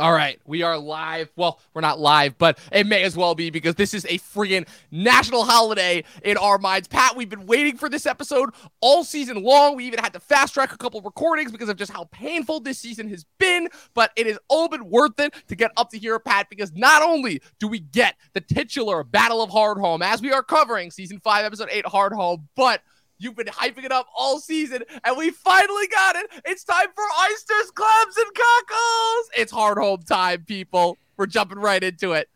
All right, we are live. Well, we're not live, but it may as well be because this is a freaking national holiday in our minds. Pat, we've been waiting for this episode all season long. We even had to fast track a couple recordings because of just how painful this season has been, but it has all been worth it to get up to here, Pat, because not only do we get the titular Battle of Hardhome as we are covering season 5 episode 8 Hardhome, but You've been hyping it up all season, and we finally got it. It's time for oysters, clams, and cockles. It's Hardhome time, people. We're jumping right into it.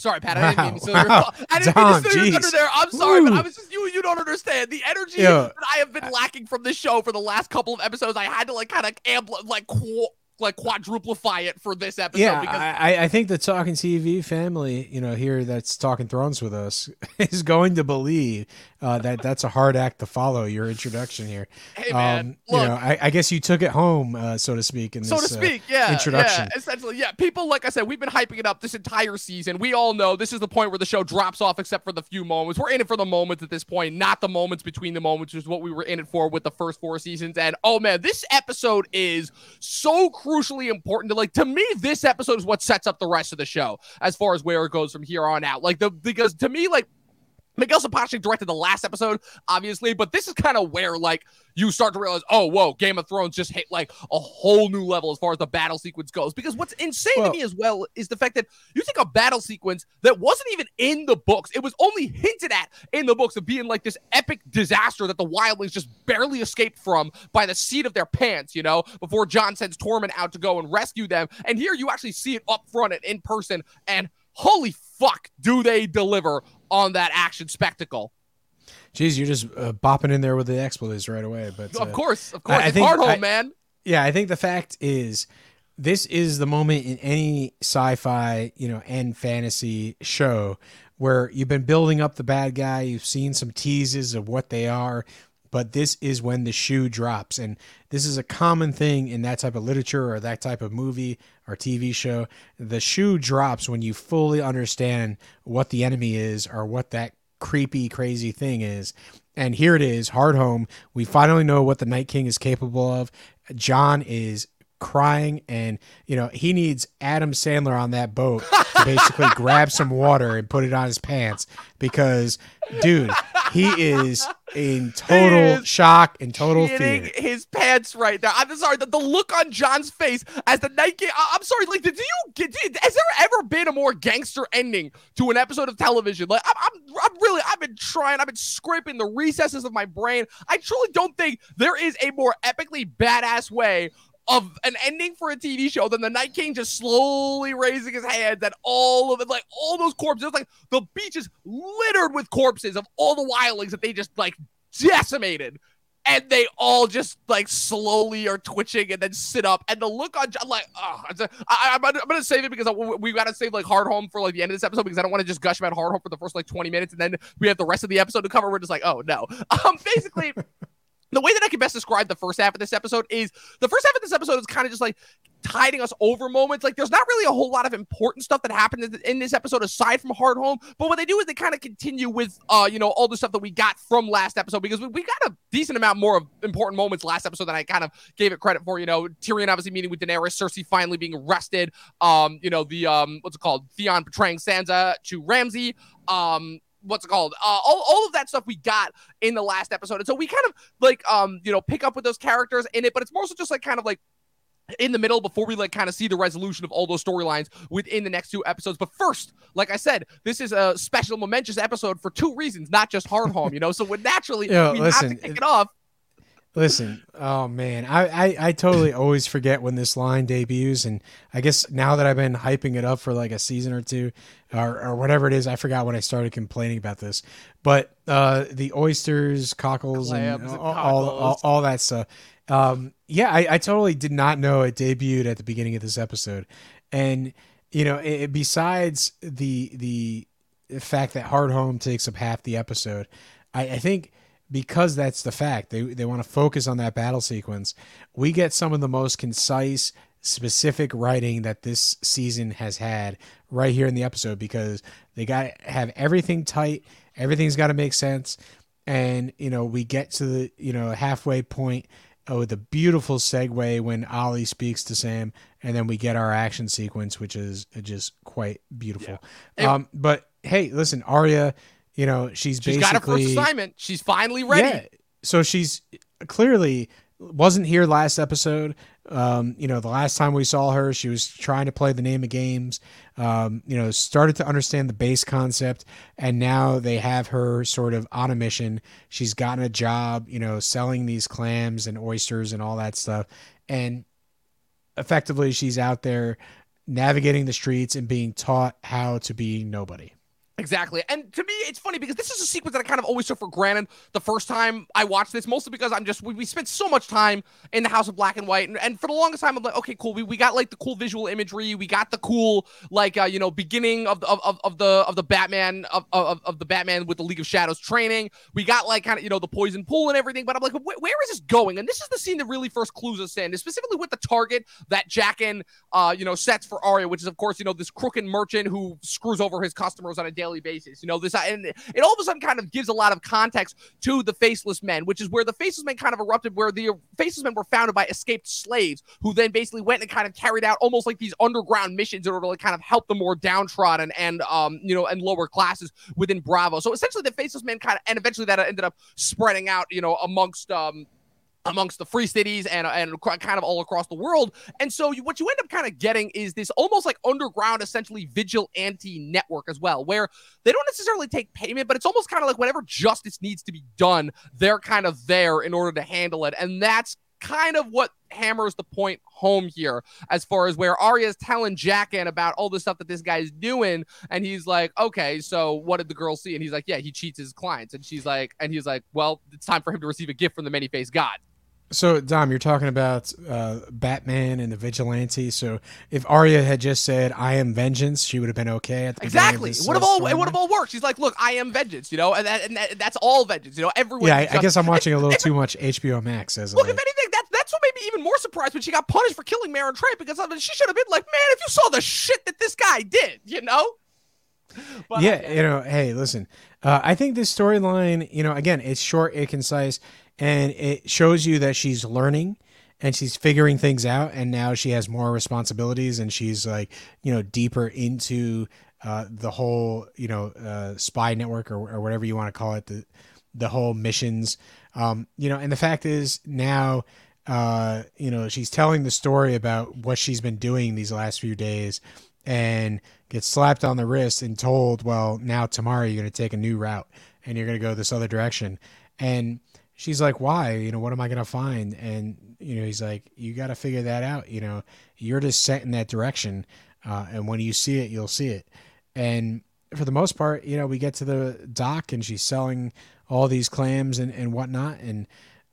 Sorry, Pat. I didn't mean to wow. I didn't Dom, mean to steal under there. I'm sorry, Ooh. but I was just you. You don't understand the energy that I have been lacking from this show for the last couple of episodes. I had to like kind of ampl- like qu- like quadruplify it for this episode. Yeah, because- I, I think the Talkin' TV family, you know, here that's Talkin' Thrones with us, is going to believe uh, that that's a hard act to follow. Your introduction here, hey man, um, look, you know, I, I, guess you took it home, uh, so to speak, in so this to uh, yeah, introduction. Yeah, essentially, yeah. People, like I said, we've been hyping it up this entire season. We all know this is the point where the show drops off, except for the few moments. We're in it for the moments at this point, not the moments between the moments, which is what we were in it for with the first four seasons. And oh man, this episode is so crucially important to like to me. This episode is what sets up the rest of the show as far as where it goes from here on out. Like the because to me, like Miguel Sapochnik directed the last episode, obviously, but this is kind of where like you start to realize, oh, whoa, Game of Thrones just hit like a whole new level as far as the battle sequence goes. Because what's insane well, to me as well is the fact that you take a battle sequence that wasn't even in the books, it was only hinted at in the books of being like this epic disaster that the wildlings just barely escaped from by the seat of their pants, you know, before Jon sends Tormund out to go and rescue them. And here you actually see it up front and in person, and holy fuck, do they deliver on that action spectacle. Jeez, you're just uh, bopping in there with the expletives right away. But uh, of course, of course, I, I think, Hardhome, man. Yeah, I think the fact is, this is the moment in any sci-fi, you know, and fantasy show where you've been building up the bad guy, you've seen some teases of what they are, but this is when the shoe drops. And this is a common thing in that type of literature or that type of movie or TV show. The shoe drops when you fully understand what the enemy is or what that creepy, crazy thing is. And here it is, Hardhome. We finally know what the Night King is capable of. Jon is crying and you know he needs Adam Sandler on that boat to basically grab some water and put it on his pants because dude he is in total is shock and total fear. his pants right now. I'm sorry the, the look on Jon's face as the Night King i'm sorry like did you get did, has there ever been a more gangster ending to an episode of television? Like I'm, I'm i'm really i've been trying i've been scraping the recesses of my brain. I truly don't think there is a more epically badass way of an ending for a TV show than the Night King just slowly raising his hands and all of it, like all those corpses, like the beach is littered with corpses of all the wildlings that they just like decimated. And they all just like slowly are twitching and then sit up. And the look on Jon, like, oh, I, am gonna, I'm gonna save it because we gotta save like Hardhome for like the end of this episode because I don't want to just gush about Hardhome for the first like 20 minutes and then we have the rest of the episode to cover. We're just like, oh no. Um, basically the way that I can best describe the first half of this episode is the first half of this episode is kind of just like tiding us over moments. Like there's not really a whole lot of important stuff that happened in this episode aside from Hardhome. But what they do is they kind of continue with uh, you know, all the stuff that we got from last episode because we, we got a decent amount more of important moments last episode than I kind of gave it credit for. You know, Tyrion obviously meeting with Daenerys, Cersei finally being arrested. Um, you know, the um what's it called? Theon betraying Sansa to Ramsay. Um, what's it called? Uh, all, all of that stuff we got in the last episode. And so we kind of like, um, you know, pick up with those characters in it, but it's more so just like kind of like in the middle before we like kind of see the resolution of all those storylines within the next two episodes. But first, like I said, this is a special momentous episode for two reasons, not just Hardhome, you know. So when naturally Yo, we listen, have to kick it off. Listen, oh man, I, I, I totally always forget when this line debuts, and I guess now that I've been hyping it up for like a season or two, or, or whatever it is, I forgot when I started complaining about this. But uh, the oysters, cockles, Clams and, all, all, all, all that stuff. Um, Yeah, I, I totally did not know it debuted at the beginning of this episode, and you know, it, besides the the fact that Hardhome takes up half the episode, I, I think because that's the fact they they want to focus on that battle sequence. We get some of the most concise, specific writing that this season has had right here in the episode because they got to have everything tight. Everything's got to make sense, and you know we get to the you know halfway point with a beautiful segue when Olly speaks to Sam, and then we get our action sequence, which is just quite beautiful. Yeah. Um, but hey, listen, Arya, you know she's, she's basically got her first assignment. She's finally ready. Yeah, so she's clearly wasn't here last episode. Um, you know, the last time we saw her, she was trying to play the name of games. Um, you know, started to understand the base concept, and now they have her sort of on a mission. She's gotten a job, you know, selling these clams and oysters and all that stuff, and effectively, she's out there navigating the streets and being taught how to be nobody. Exactly. And to me, it's funny because this is a sequence that I kind of always took for granted the first time I watched this, mostly because I'm just, we, we spent so much time in the House of Black and White. And, and for the longest time, I'm like, okay, cool. We, we got like the cool visual imagery. We got the cool, like, uh, you know, beginning of the, of, of the, of the Batman, of, of, of the Batman with the League of Shadows training. We got like kind of, you know, the poison pool and everything. But I'm like, where is this going? And this is the scene that really first clues us in, specifically with the target that Jaqen, uh, you know, sets for Arya, which is, of course, you know, this crooked merchant who screws over his customers on a daily daily basis. You know, this and it all of a sudden kind of gives a lot of context to the faceless men, which is where the faceless men kind of erupted, where the faceless men were founded by escaped slaves who then basically went and kind of carried out almost like these underground missions in order to like kind of help the more downtrodden and um you know and lower classes within Braavos. So essentially, the faceless men kind of and eventually that ended up spreading out, you know, amongst um amongst the free cities and uh, and kind of all across the world. And so you, what you end up kind of getting is this almost like underground, essentially vigilante network as well, where they don't necessarily take payment, but it's almost kind of like whatever justice needs to be done, they're kind of there in order to handle it. And that's kind of what hammers the point home here as far as where Arya's telling Jaqen about all the stuff that this guy's doing. And he's like, okay, so what did the girl see? And he's like, yeah, he cheats his clients. And she's like, and he's like, well, it's time for him to receive a gift from the many faced God. So, Dom, you're talking about uh, Batman and the vigilante. So, if Arya had just said "I am vengeance," she would have been okay at the exactly. It would have all it would have all worked. She's like, "Look, I am vengeance," you know, and, that, and that, that's all vengeance. You know, everyone. Yeah, I, I, guess I'm watching a little too much HBO Max. As look, if anything, that's that's what made me even more surprised when she got punished for killing Meryn Trant because I mean, she should have been like, "Man, if you saw the shit that this guy did," you know. But, yeah, you know, hey, listen. Uh, I think this storyline, you know, again, it's short, it's concise and it shows you that she's learning and she's figuring things out and now she has more responsibilities and she's like you know deeper into uh, the whole you know uh, spy network or, or whatever you want to call it the the whole missions. Um, you know and the fact is now uh, you know she's telling the story about what she's been doing these last few days and gets slapped on the wrist and told well now tomorrow you're going to take a new route and you're going to go this other direction. And she's like, why? You know, what am I going to find? And, you know, he's like, you got to figure that out. You know, you're just set in that direction. Uh, and when you see it, you'll see it. And for the most part, you know, we get to the dock and she's selling all these clams and, and whatnot. And,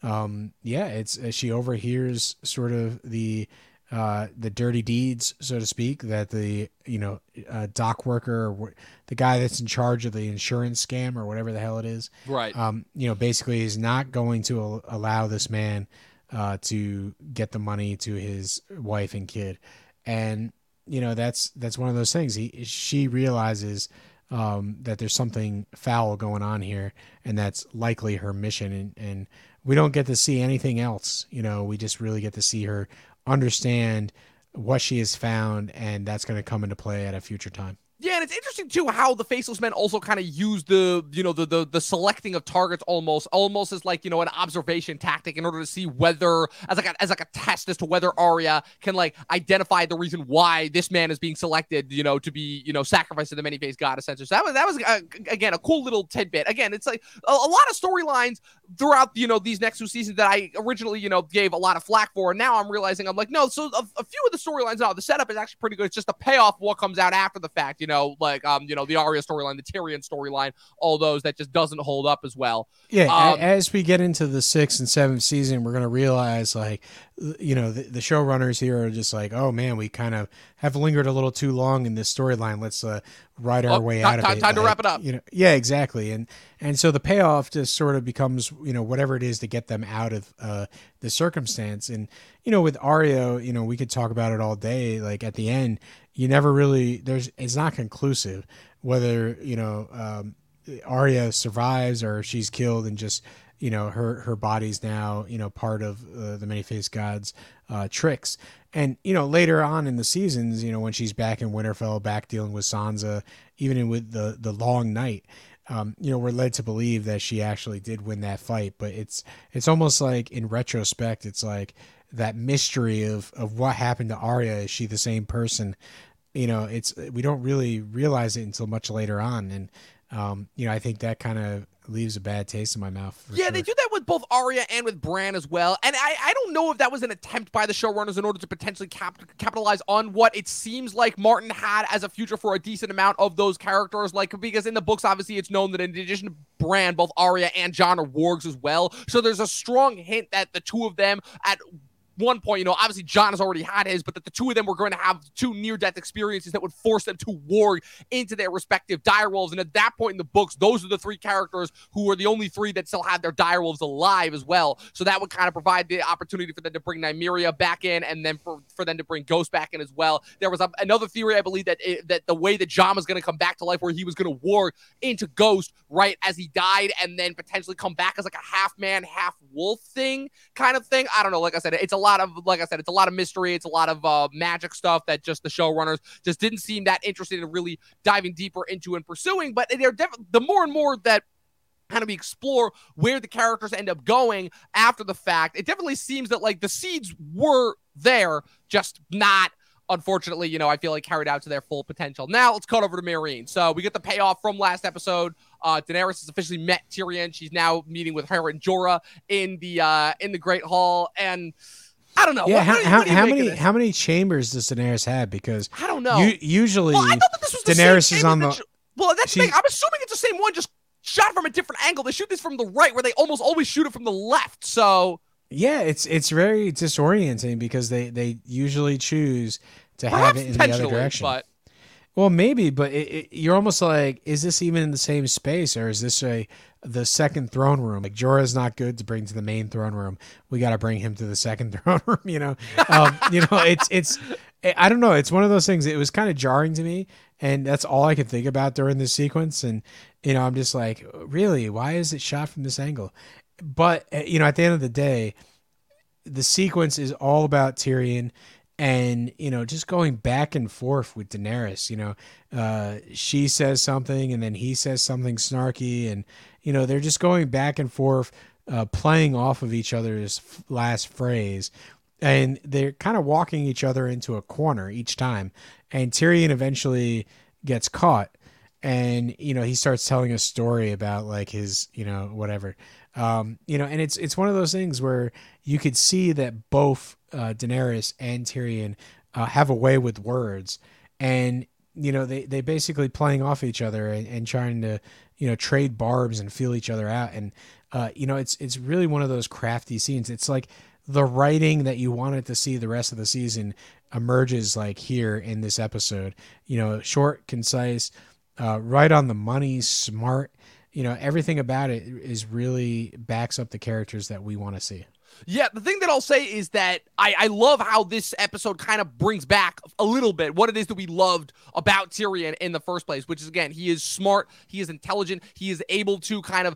um, yeah, it's, uh, she overhears sort of the, uh, the dirty deeds, so to speak, that the you know uh, dock worker or the guy that's in charge of the insurance scam or whatever the hell it is, right? Um, you know, basically is not going to allow this man uh, to get the money to his wife and kid, and you know that's that's one of those things. He she realizes um, that there's something foul going on here, and that's likely her mission, and and we don't get to see anything else. You know, we just really get to see her understand what she has found, and that's going to come into play at a future time. And it's interesting too how the faceless men also kind of use the you know the, the the selecting of targets almost almost as like you know an observation tactic in order to see whether as like a, as like a test as to whether Arya can like identify the reason why this man is being selected you know to be you know sacrificed to the many faced god essentially. So that was that was uh, again a cool little tidbit. Again, it's like a, a lot of storylines throughout you know these next two seasons that I originally you know gave a lot of flack for, and now I'm realizing I'm like no, so a, a few of the storylines now the setup is actually pretty good. It's just the payoff of what comes out after the fact. You you know, like um, you know, the Arya storyline, the Tyrion storyline, all those that just doesn't hold up as well. Yeah, um, as we get into the sixth and seventh season, we're gonna realize like you know the, the showrunners here are just like, oh man, we kind of have lingered a little too long in this storyline. Let's uh, ride our Oh, way out of ti- it. time to wrap it up. You know, yeah, exactly. And and so the payoff just sort of becomes you know whatever it is to get them out of uh, the circumstance. And you know, with Arya, you know, we could talk about it all day. Like at the end, you never really there's it's not conclusive whether you know um, Arya survives or she's killed and just you know her her body's now you know part of uh, the many faced gods uh, tricks. And you know later on in the seasons you know when she's back in Winterfell back dealing with Sansa even in with the the long night um, you know we're led to believe that she actually did win that fight. But it's it's almost like in retrospect it's like that mystery of of what happened to Arya. Is she the same person you know it's we don't really realize it until much later on and um, you know i think that kind of leaves a bad taste in my mouth Yeah, sure. they do that with both Arya and with Bran as well. And I, I don't know if that was an attempt by the showrunners in order to potentially cap- capitalize on what it seems like Martin had as a future for a decent amount of those characters. Like, because in the books, obviously, it's known that in addition to Bran, both Arya and Jon are wargs as well. So there's a strong hint that the two of them at one point, you know, obviously Jon has already had his, but that the two of them were going to have two near death experiences that would force them to warg into their respective direwolves. And at that point in the books, those are the three characters who were the only three that still had their direwolves alive as well. So that would kind of provide the opportunity for them to bring Nymeria back in and then for, for them to bring Ghost back in as well. There was a, another theory, I believe, that it, that the way that Jon was going to come back to life, where he was going to warg into Ghost right as he died and then potentially come back as like a half man, half wolf thing kind of thing. I don't know. Like I said, it's a lot of, like I said, it's a lot of mystery. It's a lot of uh, magic stuff that just the showrunners just didn't seem that interested in really diving deeper into and pursuing. But they're definitely the more and more that kind of we explore where the characters end up going after the fact, it definitely seems that like the seeds were there, just not. Unfortunately, you know, I feel like carried out to their full potential. Now let's cut over to Meereen. So we get the payoff from last episode. Uh, Daenerys has officially met Tyrion. She's now meeting with her and Jorah in the uh, in the Great Hall, and I don't know. yeah What- how, what you- how, how many how many chambers does daenerys have because I don't know. u- usually Well, I thought that this was the Daenerys is on the- well, that's the thing. I'm assuming it's the same one, just shot from a different angle. They shoot this from the right, where they almost always shoot it from the left. So yeah it's it's very disorienting because they they usually choose to have it in the other direction but Well, maybe, but it, it, you're almost like, is this even in the same space, or is this a the second throne room? Like Jorah's not good to bring to the main throne room. We got to bring him to the second throne room. You know, um, you know, it's it's. I don't know. It's one of those things. It was kind of jarring to me, and that's all I could think about during this sequence. And you know, I'm just like, really, why is it shot from this angle? But uh, you know, at the end of the day, the sequence is all about Tyrion and you know just going back and forth with Daenerys you know uh she says something and then he says something snarky and you know they're just going back and forth uh playing off of each other's last phrase. And they're kind of walking each other into a corner each time. And Tyrion eventually gets caught. And you know he starts telling a story about like his you know whatever. Um you know and it's it's one of those things where you could see that both uh, Daenerys and Tyrion uh, have a way with words. And you know they they basically playing off each other and, and trying to you know trade barbs and feel each other out and uh you know it's it's really one of those crafty scenes it's like the writing that you wanted to see the rest of the season emerges like here in this episode you know short concise uh, right on the money, smart. You know, everything about it is really backs up the characters that we want to see. Yeah, the thing that I'll say is that I, I love how this episode kind of brings back a little bit what it is that we loved about Tyrion in the first place, which is again, he is smart, he is intelligent, he is able to kind of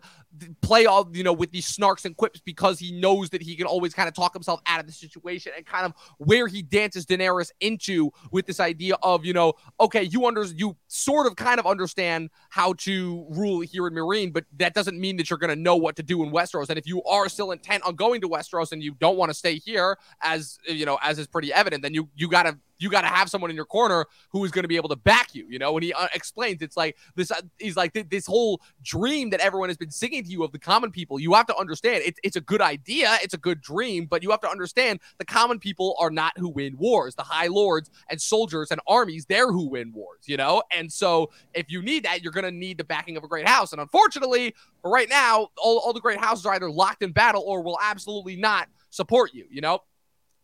play all you know with these snarks and quips because he knows that he can always kind of talk himself out of the situation and kind of where he dances Daenerys into with this idea of you know okay you under you sort of kind of understand how to rule here in Meereen but that doesn't mean that you're going to know what to do in Westeros. And if you are still intent on going to Westeros and you don't want to stay here as you know as is pretty evident then you you got to you got to have someone in your corner who is going to be able to back you, you know. And he uh, explains it's like this. Uh, he's like th- this whole dream that everyone has been singing to you of the common people. You have to understand it's it's a good idea, it's a good dream, but you have to understand the common people are not who win wars. The high lords and soldiers and armies, they're who win wars, you know. And so if you need that, you're going to need the backing of a great house. And unfortunately, for right now, all, all the great houses are either locked in battle or will absolutely not support you, you know.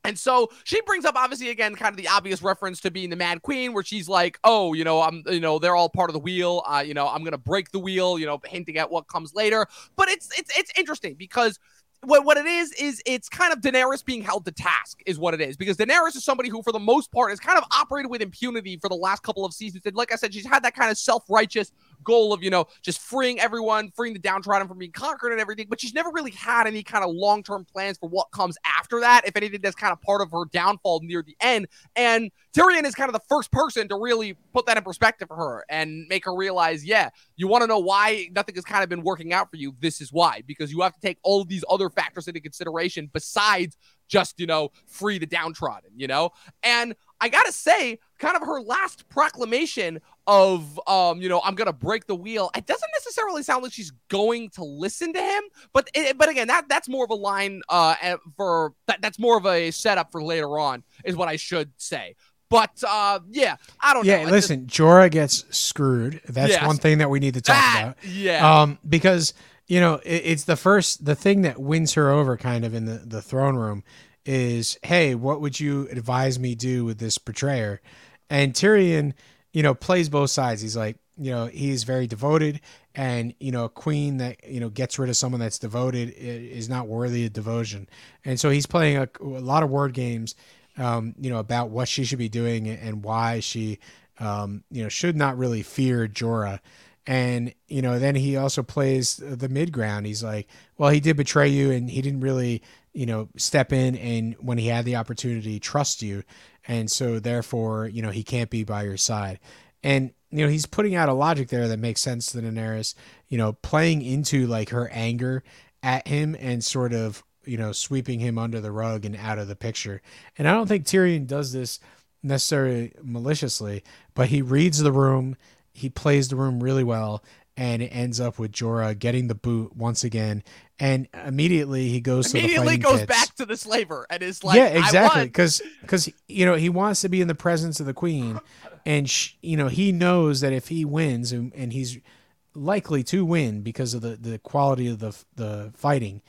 And so she brings up obviously again kind of the obvious reference to being the Mad Queen, where she's like, "Oh, you know, I'm, you know, they're all part of the wheel. Uh, you know, I'm gonna break the wheel. You know, hinting at what comes later. But it's it's it's interesting because what, what it is is it's kind of Daenerys being held to task is what it is because Daenerys is somebody who for the most part has kind of operated with impunity for the last couple of seasons and like I said she's had that kind of self-righteous goal of you know just freeing everyone freeing the downtrodden from being conquered and everything but she's never really had any kind of long-term plans for what comes after that. If anything that's kind of part of her downfall near the end. And Tyrion is kind of the first person to really put that in perspective for her and make her realize yeah you want to know why nothing has kind of been working out for you? This is why because you have to take all of these other factors into consideration besides just, you know, free the downtrodden, you know? And I gotta say, kind of her last proclamation of, um, you know, I'm gonna break the wheel. It doesn't necessarily sound like she's going to listen to him, but it, but again, that that's more of a line uh for that, that's more of a setup for later on, is what I should say. But uh, yeah, I don't yeah, know. listen, Jorah gets screwed. That's Yes. one thing that we need to talk that, about. yeah, Um, because you know it, it's the first the thing that wins her over kind of in the the throne room is hey what would you advise me do with this betrayer and tyrion you know plays both sides. He's like you know he's very devoted and you know a queen that you know gets rid of someone that's devoted is not worthy of devotion. And so he's playing a, a lot of word games um, you know about what she should be doing and why she um, you know should not really fear jorah. And you know then he also plays the mid ground. He's like well he did betray you and he didn't really you know step in and when he had the opportunity trust you and so therefore you know he can't be by your side. And you know he's putting out a logic there that makes sense to Daenerys you know playing into like her anger at him and sort of you know sweeping him under the rug and out of the picture. And I don't think Tyrion does this necessarily maliciously but he reads the room he plays the room really well and it ends up with Jorah getting the boot once again and immediately he goes to the immediately goes pits. back to the slaver and is like, yeah exactly because because you know he wants to be in the presence of the queen and sh- you know he knows that if he wins and, and he's likely to win because of the the quality of the the fighting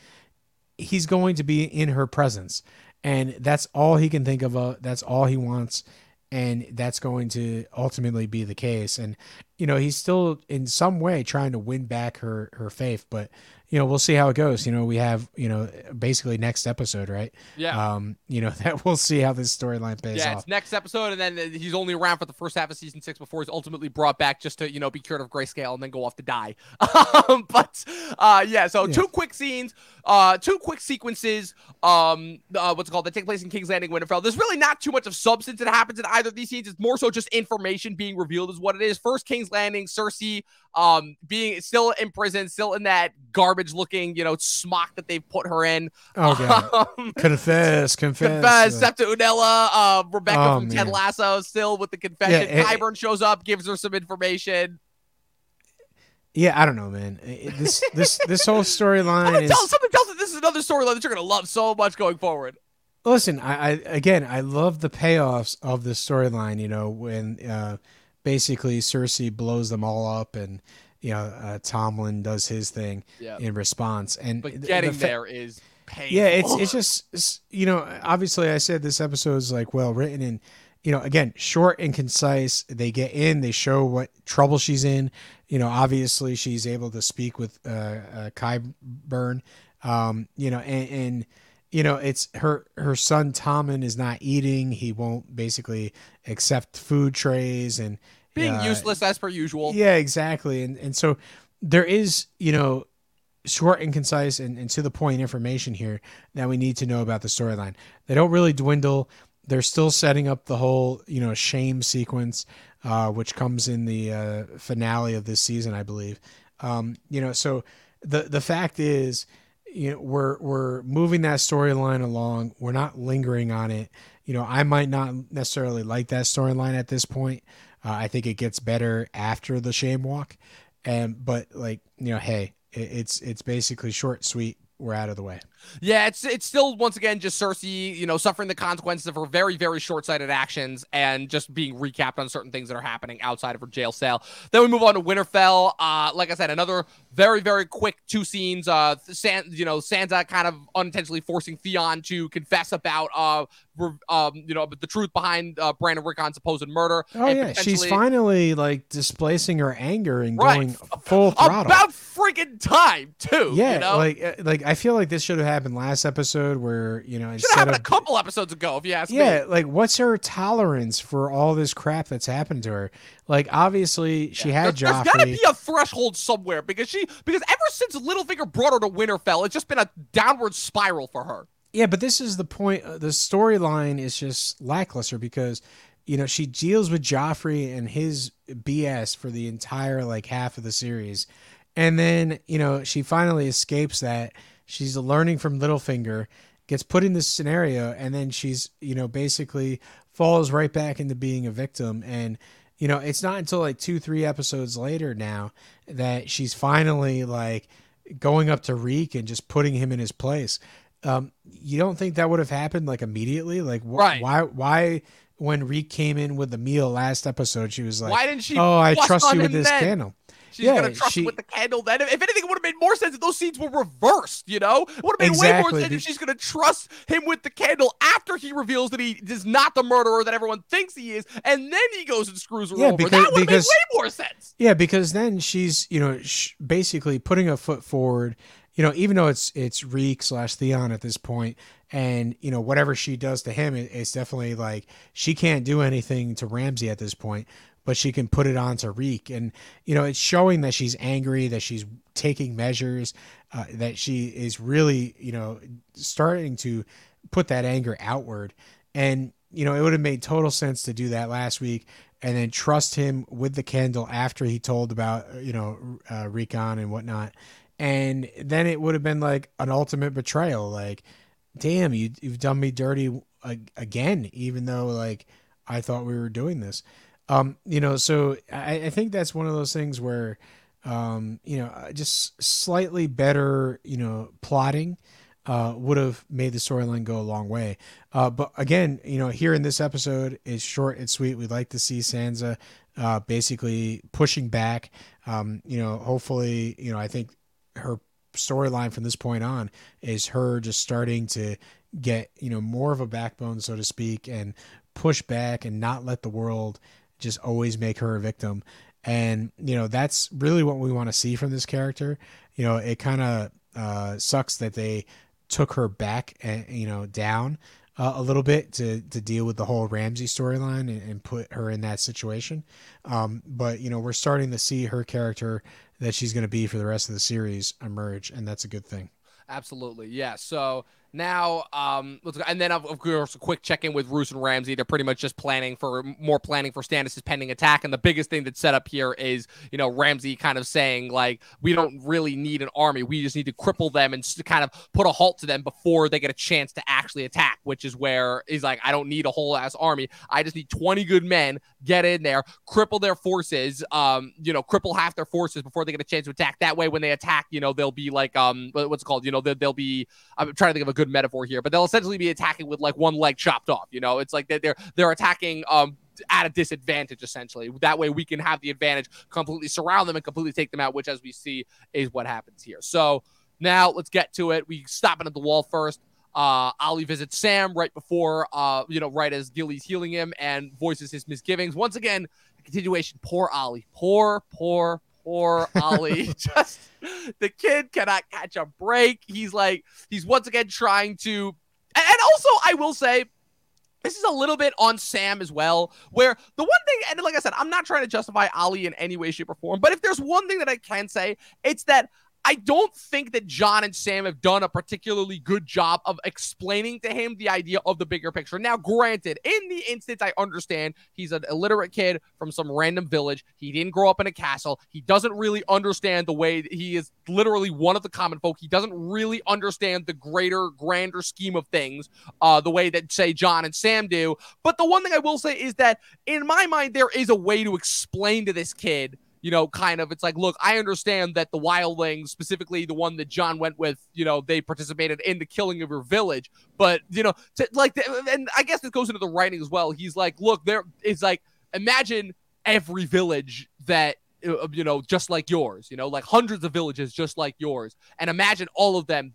he's going to be in her presence and that's all he can think of uh, that's all he wants and that's going to ultimately be the case. And you know he's still in some way trying to win back her her faith but you know we'll see how it goes you know we have you know basically next episode right Yeah. um you know that we'll see how this storyline pays Yeah, off it's next episode, and then he's only around for the first half of season six before he's ultimately brought back just to you know be cured of grayscale and then go off to die. Um, but uh, yeah, so Yeah. two quick scenes, uh, two quick sequences. Um, uh, what's it called? That take place in King's Landing, Winterfell. There's really not too much of substance that happens in either of these scenes. It's more so just information being revealed, is what it is. First, King's Landing, Cersei, um, being still in prison, still in that garbage-looking you know smock that they've put her in. oh god Um, confess confess Confess, Septa Unella, uh, Rebecca Oh, from Ted. Lasso, still with the confession. Yeah, shows up, gives her some information. yeah i don't know man this this this whole storyline is tells, something tells me this is another storyline that you're gonna love so much going forward. listen I, I again i love the payoffs of the storyline you know when uh basically cersei blows them all up and you know uh, Tommen does his thing in response. And but getting the fa- there is painful. yeah it's it's just it's, you know obviously i said this episode is like well written and you know again short and concise. They get in they show what trouble she's in. You know obviously she's able to speak with uh, uh kai burn um you know and, and you know it's her her son tommen is not eating. He won't basically accept food trays and being useless as per usual. yeah, exactly. And and so there is, you know, short and concise and, and to the point information here that we need to know about the storyline. They don't really dwindle. They're still setting up the whole, you know, shame sequence, uh, which comes in the uh, finale of this season, I believe. Um, you know, so the the fact is, you know, we're we're moving that storyline along. We're not lingering on it. You know, I might not necessarily like that storyline at this point. Uh, I think it gets better after the shame walk, and but like you know, hey, it, it's it's basically short, sweet, We're out of the way. Yeah, it's it's still once again just Cersei, you know, suffering the consequences of her very very short-sighted actions and just being recapped on certain things that are happening outside of her jail cell. Then we move on to Winterfell. Uh, like I said, another very very quick two scenes. Uh, San, you know, Sansa kind of unintentionally forcing Theon to confess about uh, um, you know, the truth behind uh, Bran and Rickon's supposed murder. Oh yeah, she's finally like displacing her anger and right. going full throttle. About freaking time too. Yeah, you know? like uh, like I feel like this should have happened last episode where you know happened of, a couple episodes ago if you ask yeah, me. Yeah, like what's her tolerance for all this crap that's happened to her? Like obviously she yeah. had there, Joffrey. There's got to be a threshold somewhere because she because ever since Littlefinger brought her to Winterfell, it's just been a downward spiral for her. Yeah, but this is the point. Uh, the storyline is just lackluster because you know she deals with Joffrey and his BS for the entire like half of the series, and then you know she finally escapes that. She's learning from Littlefinger, gets put in this scenario, and then she's you know basically falls right back into being a victim and you know it's not until like two three episodes later now that she's finally like going up to Reek and just putting him in his place um, you don't think that would have happened like immediately? Like, wh- right. why? Why? When Reek came in with the meal last episode, she was like, "Why didn't she? Oh, I trust you with this then? candle." She's yeah, gonna trust she, with the candle. Then, if anything, it would have made more sense if those scenes were reversed. You know, it would have made exactly. way more sense if she's gonna trust him with the candle after he reveals that he is not the murderer that everyone thinks he is, and then he goes and screws her yeah, over. Because, that would have made way more sense. Yeah, because then she's you know sh- basically putting a foot forward you know, even though it's it's Reek slash Theon at this point, and you know whatever she does to him, it, it's definitely like she can't do anything to Ramsay at this point, but she can put it on to Reek, and you know it's showing that she's angry, that she's taking measures, uh, that she is really you know starting to put that anger outward, and you know it would have made total sense to do that last week and then trust him with the candle after he told about you know uh, Rickon and whatnot. And then it would have been like an ultimate betrayal. Like damn you you've done me dirty again even though like I thought we were doing this um you know so I, I think that's one of those things where um you know uh, just slightly better you know plotting uh, would have made the storyline go a long way. Uh, but again, you know, here in this episode, it's short and sweet. We'd like to see Sansa uh, basically pushing back. Um, you know, hopefully, you know, I think her storyline from this point on is her just starting to get you know more of a backbone so to speak and push back and not let the world just always make her a victim and you know that's really what we want to see from this character you know it kind of uh, sucks that they took her back and you know down uh, a little bit to to deal with the whole Ramsay storyline and, and, put her in that situation. Um, but you know, we're starting to see her character that she's going to be for the rest of the series emerge, and that's a good thing. Absolutely, yeah. So now, um, let's go. And then, of, course, a quick check in with Roose and Ramsay. They're pretty much just planning for more planning for Stannis' pending attack. And the biggest thing that's set up here is, you know, Ramsay kind of saying, like, we don't really need an army. We just need to cripple them and kind of put a halt to them before they get a chance to actually attack, which is where he's like, I don't need a whole ass army. I just need 20 good men, get in there, cripple their forces, um, you know, cripple half their forces before they get a chance to attack. That way, when they attack, you know, they'll be like, um, what's it called? You know, they'll, they'll be, I'm trying to think of a good metaphor here, but they'll essentially be attacking with like one leg chopped off. You know, it's like they're they're attacking um at a disadvantage essentially. That way we can have the advantage, completely surround them and completely take them out, which as we see is what happens here. So now let's get to it. We stopping at the wall first. Uh, Olly visits Sam right before, uh, you know, right as Gilly's healing him and voices his misgivings. Once again, continuation. Poor Olly. Poor, poor, poor Olly. Just the kid cannot catch a break. He's like, he's once again trying to. And also, I will say, this is a little bit on Sam as well, where the one thing, and like I said, I'm not trying to justify Olly in any way, shape, or form, but if there's one thing that I can say, it's that I don't think that Jon and Sam have done a particularly good job of explaining to him the idea of the bigger picture. Now, granted, in the instance, I understand he's an illiterate kid from some random village. He didn't grow up in a castle. He doesn't really understand the way he is literally one of the common folk. He doesn't really understand the greater, grander scheme of things uh, the way that, say, Jon and Sam do. But the one thing I will say is that in my mind, there is a way to explain to this kid you know, kind of, it's like, look, I understand that the wildlings, specifically the one that Jon went with, you know, they participated in the killing of your village. But, you know, to, like, and I guess this goes into the writing as well. He's like, look, there is like, imagine every village that, uh, you know, just like yours, you know, like hundreds of villages just like yours. And imagine all of them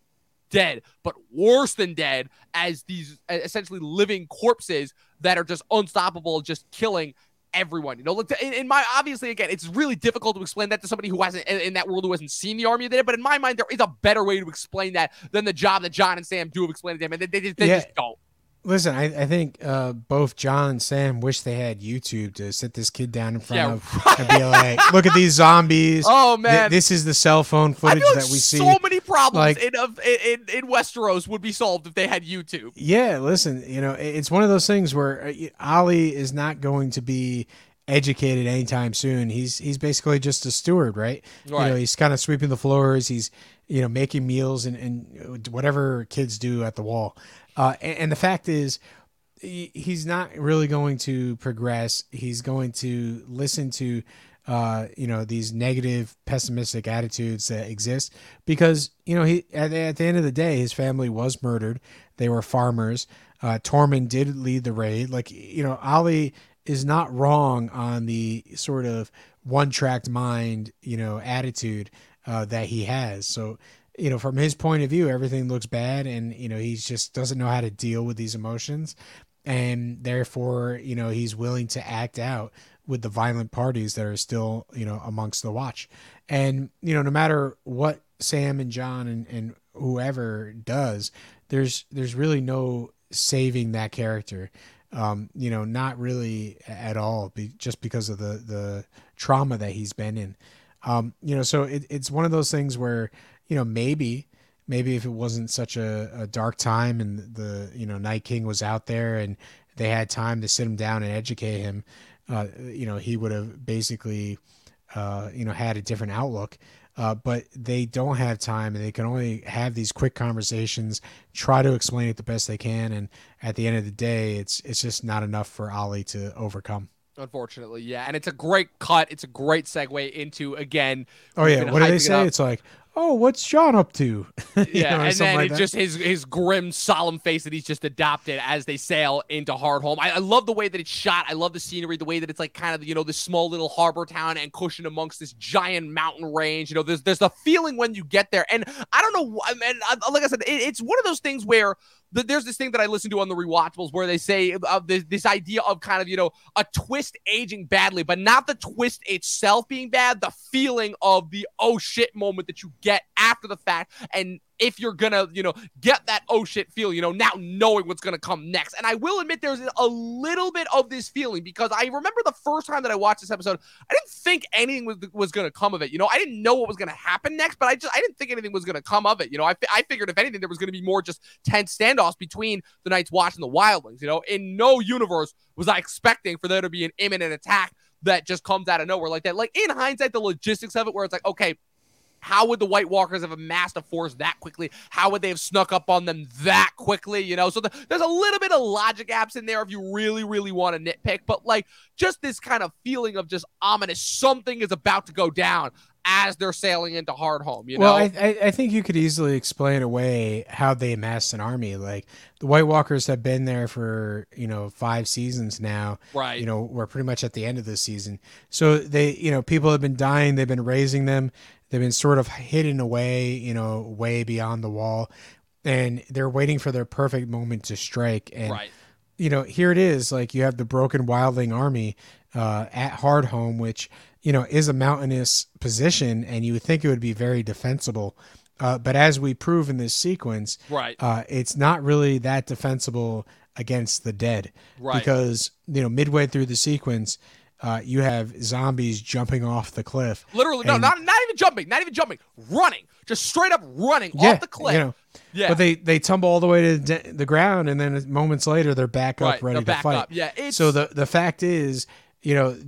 dead, but worse than dead as these essentially living corpses that are just unstoppable, just killing everyone. You know, look, in, in, my obviously again, it's really difficult to explain that to somebody who hasn't in, in, that world who hasn't seen the army of the dead. But in my mind, there is a better way to explain that than the job that Jon and Sam do of explaining them, and they, they, they yeah. just don't. Listen, I, I think uh, both Jon and Sam wish they had YouTube to sit this kid down in front yeah, of right. and be like, "Look at these zombies! Oh man, Th- this is the cell phone footage like that we so see." So many problems like, in, in in Westeros would be solved if they had YouTube. Yeah, listen, you know, it's one of those things where Olly is not going to be educated anytime soon. He's he's basically just a steward, right? right. You know, he's kind of sweeping the floors. He's you know making meals and, and whatever kids do at the wall. Uh, and, and, the fact is, he, he's not really going to progress. He's going to listen to, uh, you know, these negative, pessimistic attitudes that exist because, you know, he at, at the end of the day, his family was murdered. They were farmers. Uh, Tormund did lead the raid. Like, you know, Olly is not wrong on the sort of one tracked mind, you know, attitude uh, that he has. So you know, from his point of view, everything looks bad, and you know, he just doesn't know how to deal with these emotions, and therefore, you know, he's willing to act out with the violent parties that are still, you know, amongst the watch, and you know, no matter what Sam and Jon and and whoever does, there's there's really no saving that character. Um, you know, not really at all, be, just because of the the trauma that he's been in. Um, you know, so it, it's one of those things where you know, maybe maybe if it wasn't such a, a dark time and the you know Night King was out there and they had time to sit him down and educate him, uh, you know, he would have basically uh, you know had a different outlook. Uh, but they don't have time and they can only have these quick conversations try to explain it the best they can and at the end of the day it's it's just not enough for Olly to overcome Unfortunately, yeah, and it's a great cut. It's a great segue into again. Oh yeah, what do they say? It it's like, oh, what's Jon up to? yeah, know, and then like just his his grim, solemn face that he's just adopted as they sail into Hardhome. I, I, love the way that it's shot. I love the scenery, the way that it's like kind of you know this small little harbor town and cushioned amongst this giant mountain range. You know, there's there's a feeling when you get there, and I don't know. I mean, uh, like I said, it, it's one of those things where there's this thing that I listen to on the rewatchables where they say uh, this, this idea of kind of, you know, a twist aging badly, but not the twist itself being bad, the feeling of the oh shit moment that you get after the fact. And if you're gonna, you know, get that oh shit feel, you know, now knowing what's gonna come next. And I will admit there's a little bit of this feeling because I remember the first time that I watched this episode, I didn't think anything was, was gonna come of it. You know, I didn't know what was gonna happen next, but I just I didn't think anything was gonna come of it. You know, I, I figured if anything there was gonna be more just tense standoffs between the Night's Watch and the Wildlings. You know, in no universe was I expecting for there to be an imminent attack that just comes out of nowhere like that. Like in hindsight, the logistics of it, where it's like, okay, how would the White Walkers have amassed a force that quickly? How would they have snuck up on them that quickly? You know, so the, there's a little bit of logic gaps in there if you really, really want to nitpick. But like just this kind of feeling of just ominous, something is about to go down as they're sailing into Hardhome. You know, well, I, I think you could easily explain away how they amassed an army. Like the White Walkers have been there for you know five seasons now. Right. You know, we're pretty much at the end of the season. So they, you know, people have been dying. They've been raising them. They've been sort of hidden away, you know, way beyond the wall, and they're waiting for their perfect moment to strike. And right. you know, here it is. Like you have the broken wildling army uh, at Hardhome, which you know is a mountainous position, and you would think it would be very defensible. Uh, but as we prove in this sequence, right, uh, it's not really that defensible against the dead, right? Because you know, midway through the sequence, uh, you have zombies jumping off the cliff. Literally, no, not not even jumping, not even jumping, running, just straight up running yeah, off the cliff. You know, yeah. But they they tumble all the way to the, the ground, and then moments later they're back up, right, ready to back fight. Up. Yeah. It's... So the the fact is, you know,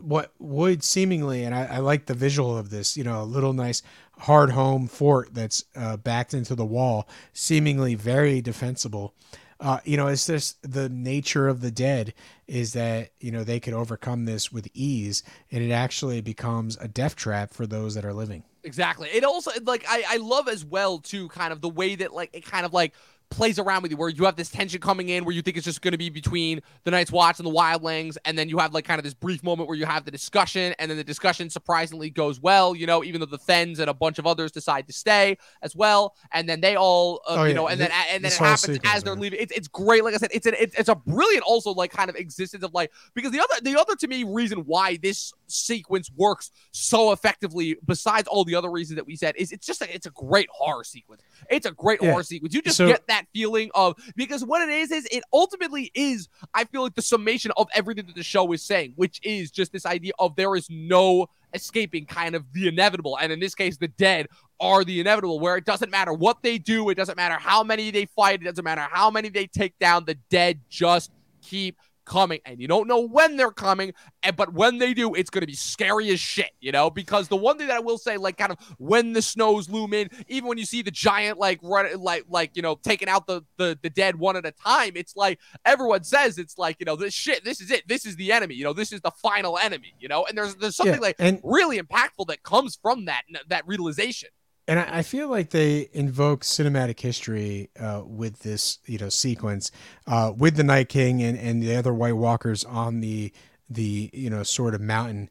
what would seemingly, and I, I like the visual of this, you know, a little nice Hardhome fort that's uh, backed into the wall, seemingly very defensible. Uh, you know, it's just the nature of the dead is that you know they could overcome this with ease, and it actually becomes a death trap for those that are living. Exactly. It also like I I love as well too, kind of the way that like it kind of like plays around with you where you have this tension coming in where you think it's just going to be between the Night's Watch and the Wildlings and then you have like kind of this brief moment where you have the discussion and then the discussion surprisingly goes well you know even though the Thenns and a bunch of others decide to stay as well and then they all uh, oh, you yeah. know and then and then it happens sequence, as they're man. leaving it's, it's great like I said it's an it's, it's a brilliant also like kind of existence of like because the other the other to me reason why this sequence works so effectively besides all the other reasons that we said is it's just a, it's a great horror sequence it's a great yeah. horror sequence you just so, get that that feeling of because what it is is it ultimately is I feel like the summation of everything that the show is saying, which is just this idea of there is no escaping kind of the inevitable. And in this case, the dead are the inevitable, where it doesn't matter what they do, it doesn't matter how many they fight, it doesn't matter how many they take down, the dead just keep coming and you don't know when they're coming and, but when they do it's going to be scary as shit you know? Because the one thing that i will say like kind of when the snows loom in even when you see the giant like run like like you know taking out the the, the dead one at a time it's like everyone says it's like you know this shit this is it this is the enemy you know this is the final enemy you know? And there's there's something yeah, like and- really impactful that comes from that that realization and I, I, feel like they invoke cinematic history uh, with this, you know, sequence uh, with the Night King and, and the other White Walkers on the the you know sort of mountain.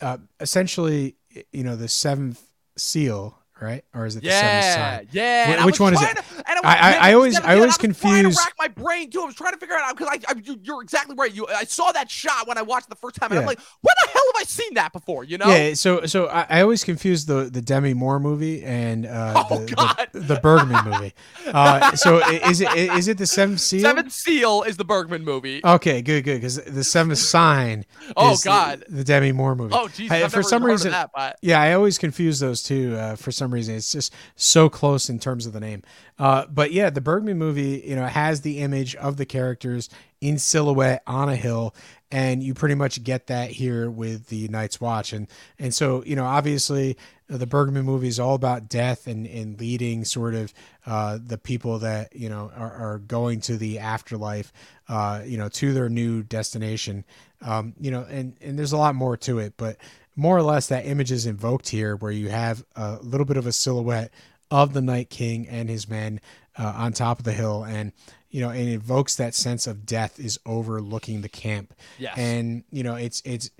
Uh, essentially, you know, the seventh seal right? Or is it the yeah, seventh sign? Yeah, which one is it? To, I, I, I, always, I always confuse. rack my brain too. I was trying to figure it out because I, I, you're exactly right. You, I saw that shot when I watched the first time, and yeah. I'm like, when the hell have I seen that before? You know? Yeah. So, so I, I always confuse the the Demi Moore movie and uh, oh, the, God. the, the Bergman movie. Uh, so is it is it the Seventh Seal? Seventh Seal is the Bergman movie. Okay, good, good, because the Seventh Sign. oh God, the, the, Demi Moore movie. Oh Jesus, for some reason, that, but... yeah, I always confuse those two. Uh, for some reason, it's just so close in terms of the name. Uh, but yeah, the Bergman movie, you know, has the image of the characters in silhouette on a hill, and you pretty much get that here with the Night's Watch, and and so you know, obviously, the Bergman movie is all about death and and leading sort of uh, the people that you know are, are going to the afterlife, uh, you know, to their new destination. Um, you know, and and there's a lot more to it, but more or less that image is invoked here where you have a little bit of a silhouette of the night king and his men uh, on top of the hill. And you know and it evokes that sense of death is overlooking the camp. Yes. and you know it's it's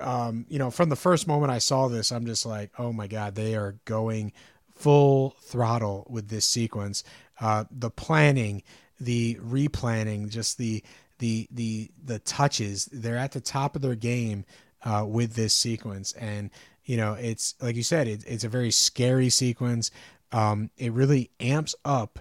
um, you know from the first moment i saw this i'm just like oh my god they are going full throttle with this sequence. Uh, the planning the replanning just the the the the touches they're at the top of their game uh, with this sequence. And, you know, it's like you said, it, it's a very scary sequence. Um, it really amps up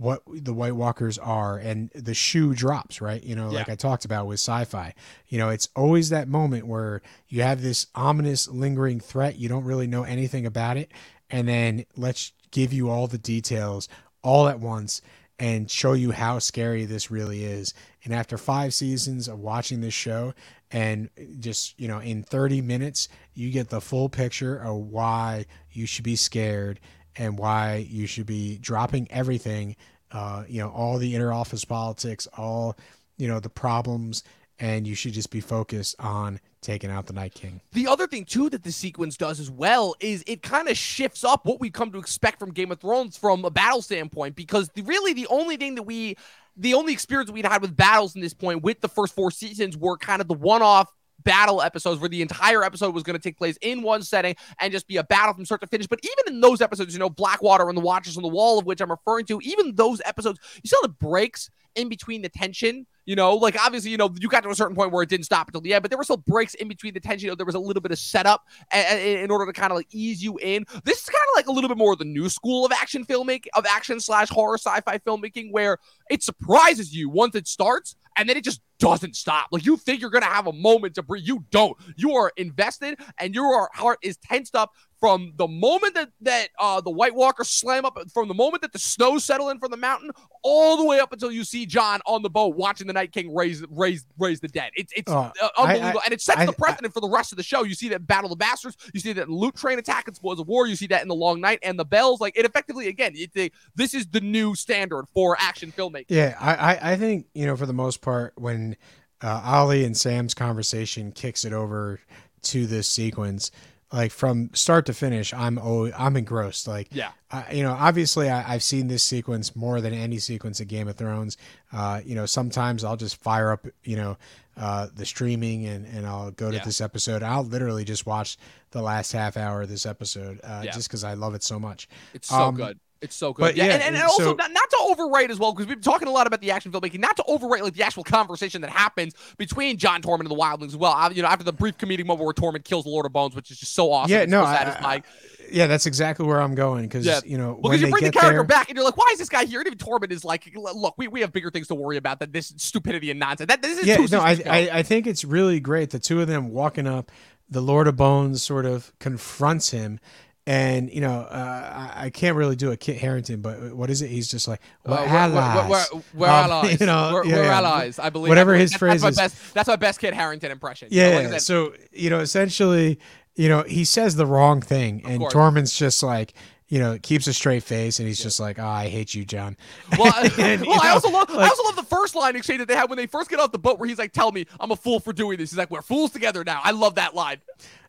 what the White Walkers are, and the shoe drops, right? You know, yeah. like I talked about with sci fi. You know, it's always that moment where you have this ominous, lingering threat. You don't really know anything about it. And then let's give you all the details all at once and show you how scary this really is. And after five seasons of watching this show, and just you know in 30 minutes you get the full picture of why you should be scared and why you should be dropping everything uh, you know all the inner office politics all you know the problems and you should just be focused on taking out the Night King. The other thing too that the sequence does as well is it kind of shifts up what we come to expect from Game of Thrones from a battle standpoint because the, really the only thing that we the only experience we'd had with battles in this point with the first four seasons were kind of the one-off battle episodes where the entire episode was going to take place in one setting and just be a battle from start to finish. But even in those episodes, you know, Blackwater and the Watchers on the Wall, of which I'm referring to, even those episodes, you saw the breaks in between the tension. You know, like obviously, you know, you got to a certain point where it didn't stop until the end, but there were still breaks in between the tension. You know, there was a little bit of setup in order to kind of like ease you in. This is kind of like a little bit more of the new school of action filmmaking, of action slash horror sci-fi filmmaking, where it surprises you once it starts, and then it just doesn't stop. Like you think you're gonna have a moment to breathe, you don't. You are invested, and your heart is tensed up from the moment that that uh, the White Walkers slam up, from the moment that the snow settle in from the mountain, all the way up until you see Jon on the boat watching the Night King raise raise raise the dead. It's it's Oh, uh, unbelievable, I- and it sets I- the precedent for the rest of the show. You see that Battle of the Bastards, you see that Loot Train Attack and Spoils of War, you see that in the Long Night and the Bells. Like it effectively, again, it, they, this is the new standard for action filmmaking. Yeah, I, I, I think you know for the most part when uh, Olly and Sam's conversation kicks it over to this sequence, like from start to finish, I'm oh I'm engrossed. Like Yeah. I, you know, obviously I, I've seen this sequence more than any sequence of Game of Thrones. Uh, you know, sometimes I'll just fire up, you know, uh, the streaming and, and I'll go to Yeah. this episode. I'll literally just watch the last half hour of this episode uh, Yeah. just because I love it so much. It's so Um, good. It's so good. but Yeah, yeah, and, and, and also so- not, not to overwrite as well, because we've been talking a lot about the action filmmaking, not to overwrite like the actual conversation that happens between Jon Tormund and the Wildlings as well. I- you know, after the brief comedic moment where Tormund kills the Lord of Bones, which is just so awesome. Yeah, no, so I- satisfying. Yeah, that's exactly where I'm going because Yeah. you know Well, when because you they bring the character there, back and you're like, why is this guy here? And even Tormund is like, look, we, we have bigger things to worry about than this stupidity and nonsense. That this is yeah, no, I. I I think it's really great. The two of them walking up, the Lord of Bones sort of confronts him, and you know, uh, I, I can't really do a Kit Harington, but what is it? He's just like, Uh, we're we're, we're, allies. we're, we're Um, allies. you know, we're, yeah, we're yeah. allies. I believe Whatever his phrase that's my is. best. That's my best Kit Harington impression. You know, Yeah, like so you know, essentially, you know, he says the wrong thing, and course. Tormund's just like, you know, keeps a straight face, and he's just like, oh, I hate you, Jon. Well, I, And, you well, I also love I also love the first line exchange that they have when they first get off the boat, where he's like, "Tell me, I'm a fool for doing this." He's like, "We're fools together now." I love that line.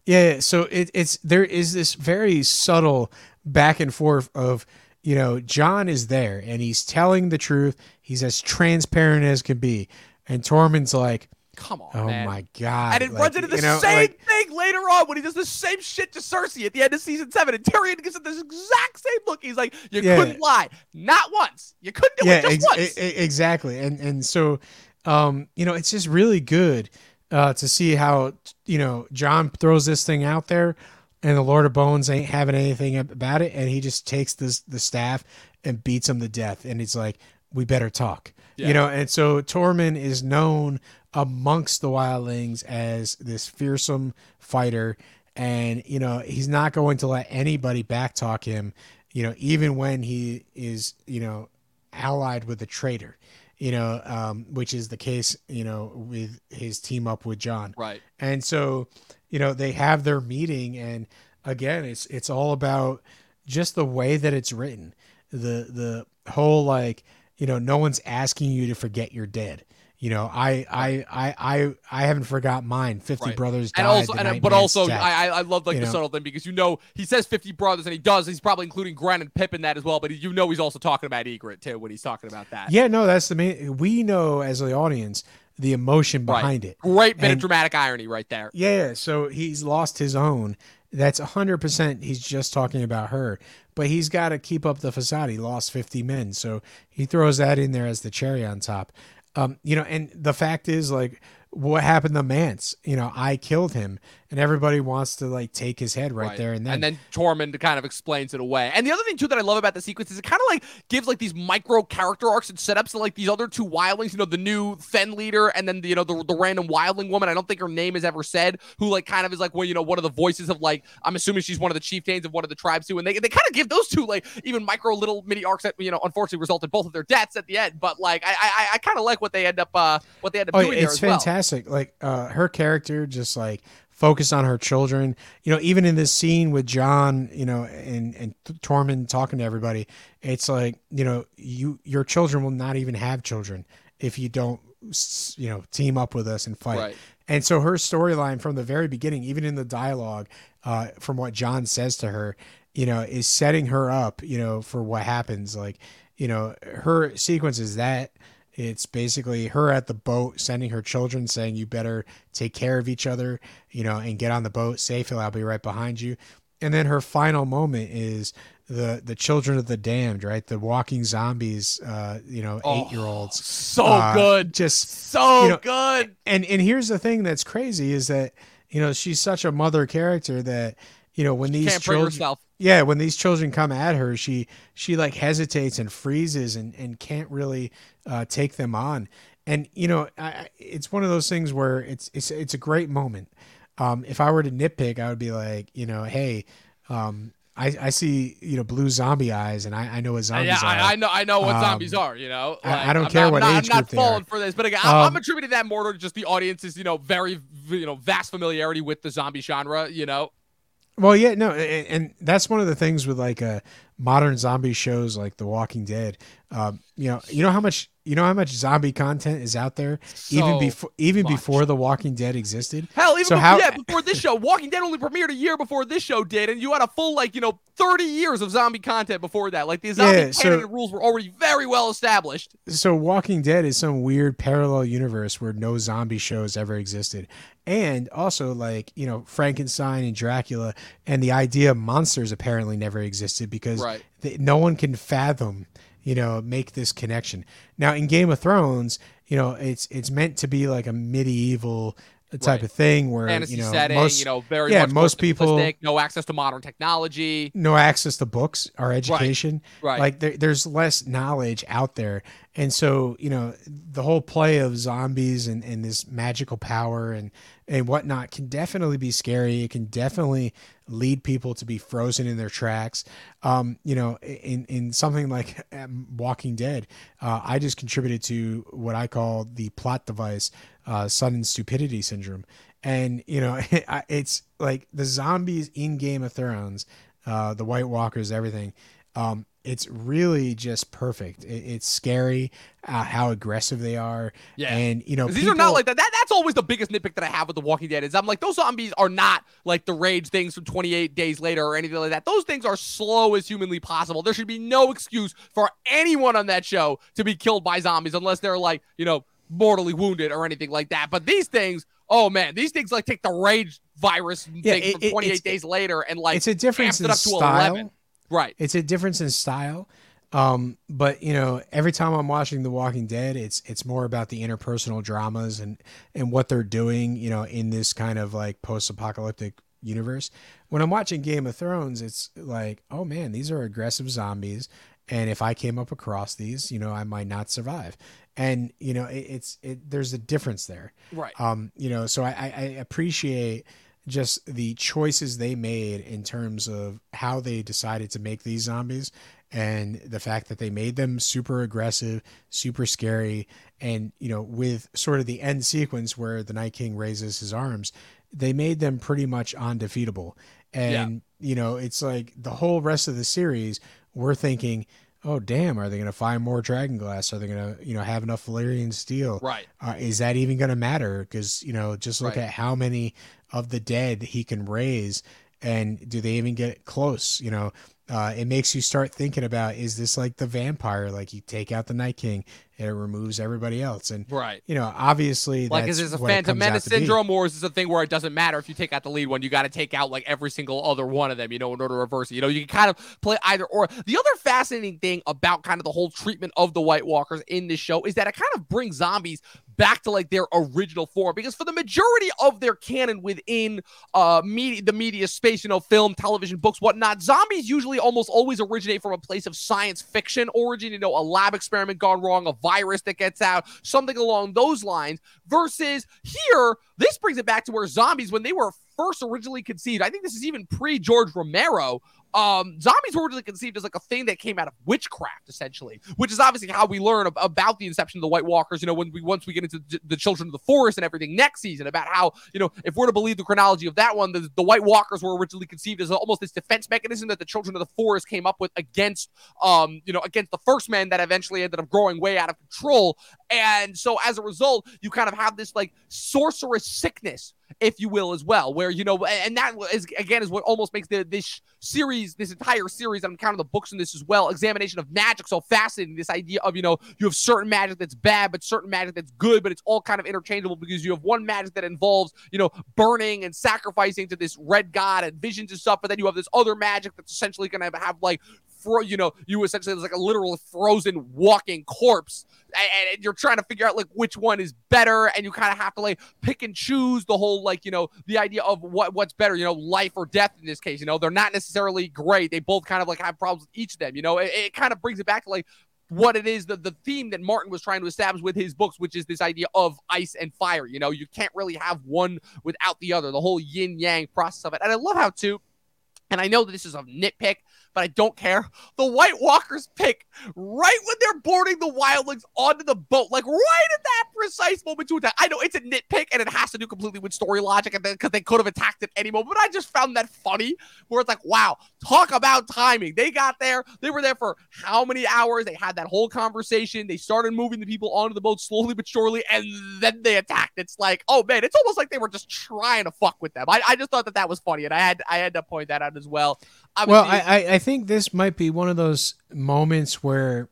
Yeah, yeah, so it, it's there is this very subtle back and forth of you know Jon is there and he's telling the truth. He's as transparent as can be, and Tormund's like, Come on, "Oh man. my god!" And it like, runs into the you know, same like- thing later on when he does the same shit to Cersei at the end of season seven, and Tyrion gives it this exact same look. He's like, "You Yeah. couldn't lie, not once. You couldn't do yeah, it just ex- once." e- exactly. And and so, um, you know, it's just really good uh, to see how you know Jon throws this thing out there, and the Lord of Bones ain't having anything about it, and he just takes this the staff and beats him to death, and he's like, "We better talk," Yeah. you know. And so Tormund is known amongst the wildlings as this fearsome fighter. And you know he's not going to let anybody backtalk him. You know, even when he is, you know, allied with a traitor, you know, um, which is the case, you know, with his team up with Jon. right. And so, you know, they have their meeting, and again, it's it's all about just the way that it's written. The the whole like, you know, no one's asking you to forget you're dead. You know, I I I I I haven't forgot mine. Fifty Right. brothers died. And also, and, but also, stepped. I I love like you the know? subtle thing because you know he says 50 brothers and he does. He's probably including Grenn and Pip in that as well. But you know he's also talking about Ygritte too when he's talking about that. yeah, no, that's the main. We know as the audience the emotion Right. behind it. Great bit of dramatic irony right there. Yeah, so he's lost his own. That's 100% he's just talking about her. But he's got to keep up the facade. He lost 50 men. So he throws that in there as the cherry on top. Um, you know, and the fact is like what happened to Mance? You know, I killed him and everybody wants to like take his head right, there and then. And then Tormund kind of explains it away. And the other thing too that I love about the sequence is it kind of like gives like these micro character arcs and setups to like these other two wildlings. You know, the new Thenn leader and then the, you know the, the random wildling woman. I don't think her name is ever said. Who like kind of is like well you know one of the voices of like I'm assuming she's one of the chieftains of one of the tribes too. And they they kind of give those two like even micro little mini arcs that you know unfortunately result in both of their deaths at the end. But like I I, I kind of like what they end up uh what they end up Oh, doing there it's as well. fantastic. Like uh, her character just like focused on her children. You know, even in this scene with Jon, you know, and and Tormund talking to everybody, it's like you know, you your children will not even have children if you don't, you know, team up with us and fight. Right. And so her storyline from the very beginning, even in the dialogue, uh, from what Jon says to her, you know, is setting her up, you know, for what happens. Like, you know, her sequence is that it's basically her at the boat sending her children saying, you better take care of each other, you know, and get on the boat safely. I'll be right behind you. And then her final moment is the the children of the damned, right? The walking zombies, uh, you know, Oh, eight year olds. So Uh, good. Just So you know, good. and and here's the thing that's crazy is that you know she's such a mother character that you know when these children yeah when these children come at her she she like hesitates and freezes and and can't really uh, take them on and you know I, it's one of those things where it's it's it's a great moment um if i were to nitpick i would be like you know hey Um, I, I see you know blue zombie eyes, and I, I know what zombies yeah, are. I, I know I know what Um, zombies are. You know, I- I don't I'm care not, what I'm not, I'm not falling for this, but again, I, I'm Um, attributing that more to just the audience's you know very you know vast familiarity with the zombie genre. You know, Well, yeah, no, and, and that's one of the things with like uh, modern zombie shows like The Walking Dead. Um, you know, you know how much you know how much zombie content is out there even before even much. before The Walking Dead existed. Hell, even So before, how- yeah, before this show, Walking Dead only premiered a year before this show did, and you had a full like you know 30 years of zombie content before that. Like the zombie Yeah, so- rules were already very well established. So Walking Dead is some weird parallel universe where no zombie shows ever existed. And also like, you know, Frankenstein and Dracula and the idea of monsters apparently never existed because Right. th- no one can fathom, you know, make this connection. Now in Game of Thrones, you know, it's it's meant to be like a medieval type Right. of thing where Fantasy you know setting, most you know, very yeah, much most people- no access to modern technology. no access to books or education. Right. Like there, there's less knowledge out there. And so, you know, the whole play of zombies and, and this magical power and, and whatnot can definitely be scary. It can definitely lead people to be frozen in their tracks. Um, you know, in, in something like um, Walking Dead, uh, I just contributed to what I call the plot device, uh, sudden stupidity syndrome. And, you know, it's like the zombies in Game of Thrones, uh, the White Walkers, everything. Um, it's really just perfect. It, it's scary uh, how aggressive they are. Yeah. And, you know, These are not like that. that. That's always the biggest nitpick that I have with The Walking Dead is I'm like those zombies are not like the rage things from 28 days later or anything like that. Those things are slow as humanly possible. There should be no excuse for anyone on that show to be killed by zombies unless they're like you know mortally wounded or anything like that. But these things, oh man, these things like take the rage virus Yeah, thing it- from 28 it's- days later and like it's a difference amped it in up to style. 11. Right. It's a difference in style. Um, but you know, every time I'm watching The Walking Dead, it's it's more about the interpersonal dramas and and what they're doing, you know, in this kind of like post-apocalyptic universe. When I'm watching Game of Thrones, it's like, oh man, these are aggressive zombies, and if I came up across these, you know, I might not survive. And you know, it, it's it, there's a difference there. Right. Um, you know, so I, I, I appreciate just the choices they made in terms of how they decided to make these zombies and the fact that they made them super aggressive, super scary, and you know, with sort of the end sequence where the Night King raises his arms, they made them pretty much undefeatable. And you know, it's like the whole rest of the series, we're thinking, oh damn, are they going to find more dragon glass? Are they going to, you know, have enough Valyrian steel? Right. uh, is that even going to matter? Because you know, just look Right. at how many of the dead he can raise, and do they even get close? You know, uh, it makes you start thinking about: is this like the vampire? Like you take out the Night King, and it removes everybody else, and Right. you know, obviously, Like, that's is this a what it Phantom comes Menace syndrome, or is this a thing where it doesn't matter if you take out the lead one? You got to take out like every single other one of them, you know, in order to reverse it. You know, you can kind of play either or. The other fascinating thing about kind of the whole treatment of the White Walkers in this show is that it kind of brings zombies back to like their original form because for the majority of their canon within uh media the media space you know film television books whatnot zombies usually almost always originate from a place of science fiction origin you know a lab experiment gone wrong a virus that gets out something along those lines versus here this brings it back to where zombies when they were first originally conceived i think this is even pre george romero um, zombies were originally conceived as like a thing that came out of witchcraft, essentially, which is obviously how we learn ab- about the inception of the White Walkers. You know, when we once we get into j- the Children of the Forest and everything next season, about how you know if we're to believe the chronology of that one, the, the White Walkers were originally conceived as almost this defense mechanism that the Children of the Forest came up with against, um, you know, against the First Men that eventually ended up growing way out of control. And so as a result, you kind of have this like sorceress sickness if you will, as well, where you know, and that is again is what almost makes the this series, this entire series, I'm counting the books in this as well, examination of magic so fascinating. This idea of you know, you have certain magic that's bad, but certain magic that's good, but it's all kind of interchangeable because you have one magic that involves you know burning and sacrificing to this red god and visions and stuff, but then you have this other magic that's essentially going to have like. Fro- you know, you essentially it's like a literal frozen walking corpse, and, and you're trying to figure out like which one is better, and you kind of have to like pick and choose the whole like you know the idea of what what's better you know life or death in this case you know? They're not necessarily great. They both kind of like have problems with each of them you know? It, it kind of brings it back to like what it is the, the theme that martin was trying to establish with his books which is this idea of ice and fire you know? You can't really have one without the other the whole yin yang process of it. And i love how too and I know that this is a nitpick, but I don't care. The White Walkers pick right when they're boarding the wildlings onto the boat, like right at that precise moment to attack. I know it's a nitpick and it has to do completely with story logic and because they could have attacked at any moment, but I just found that funny where it's like, wow, talk about timing. They got there, they were there for how many hours? They had that whole conversation. They started moving the people onto the boat slowly but surely, and then they attacked. It's like, oh man, it's almost like they were just trying to fuck with them. I, I just thought that that was funny, and I had I had to point that out as well. Well, I, I think this might be one of those moments where,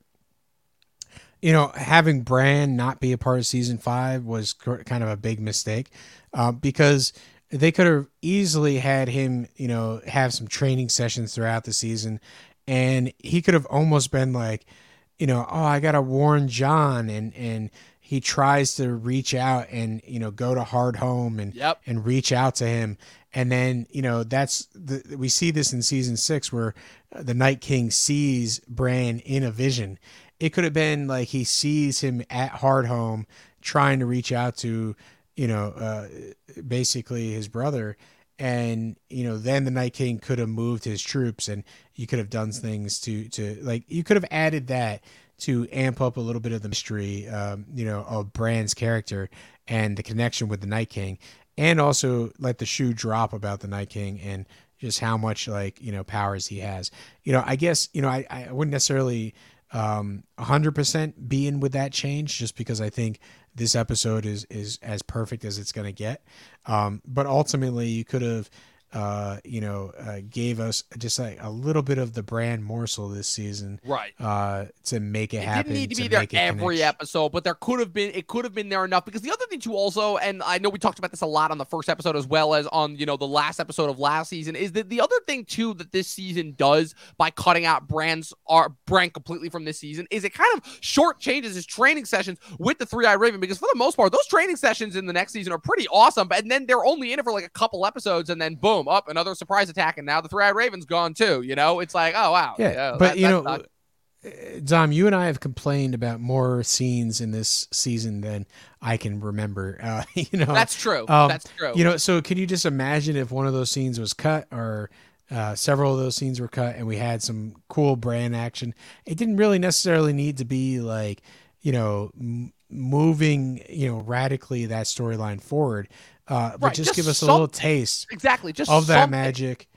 you know, having Bran not be a part of season five was kind of a big mistake uh, because they could have easily had him, you know, have some training sessions throughout the season, and he could have almost been like, you know, oh, I gotta warn Jon and and he tries to reach out and you know go to Hardhome and yep. and reach out to him and then you know that's the we see this in season six where the Night King sees Bran in a vision. It could have been like he sees him at Hardhome trying to reach out to you know uh, basically his brother and you know then the night king could have moved his troops and you could have done things to to like you could have added that to amp up a little bit of the mystery um, you know of Bran's character and the connection with the night king and also let the shoe drop about the Night King and just how much like you know powers he has. You know, I guess you know I I wouldn't necessarily um 100% be in with that change just because I think this episode is is as perfect as it's going to get. Um, but ultimately, you could have uh, you know, uh, gave us just like a little bit of the Bran morsel this season, right? Uh, to make it, it happen. Didn't need to, to be there every episode, but there could have been. It could have been there enough because the other thing too, also, and I know we talked about this a lot on the first episode as well as on you know the last episode of last season, is that the other thing too that this season does by cutting out brands are Bran completely from this season is it kind of short changes his training sessions with the Three Eye Raven because for the most part those training sessions in the next season are pretty awesome, but and then they're only in it for like a couple episodes and then boom up another surprise attack, and now the three eyed raven's gone too. You know, it's like, oh wow, yeah. yeah but that, you know, not... Uh, Dom, you and I have complained about more scenes in this season than I can remember. Uh, you know, that's true. Um, that's true. You know, so can you just imagine if one of those scenes was cut or uh, several of those scenes were cut and we had some cool Bran action? It didn't really necessarily need to be like, you know, m- moving, you know, radically that storyline forward. Uh, but right, just, just, give us some, a little taste exactly just of that magic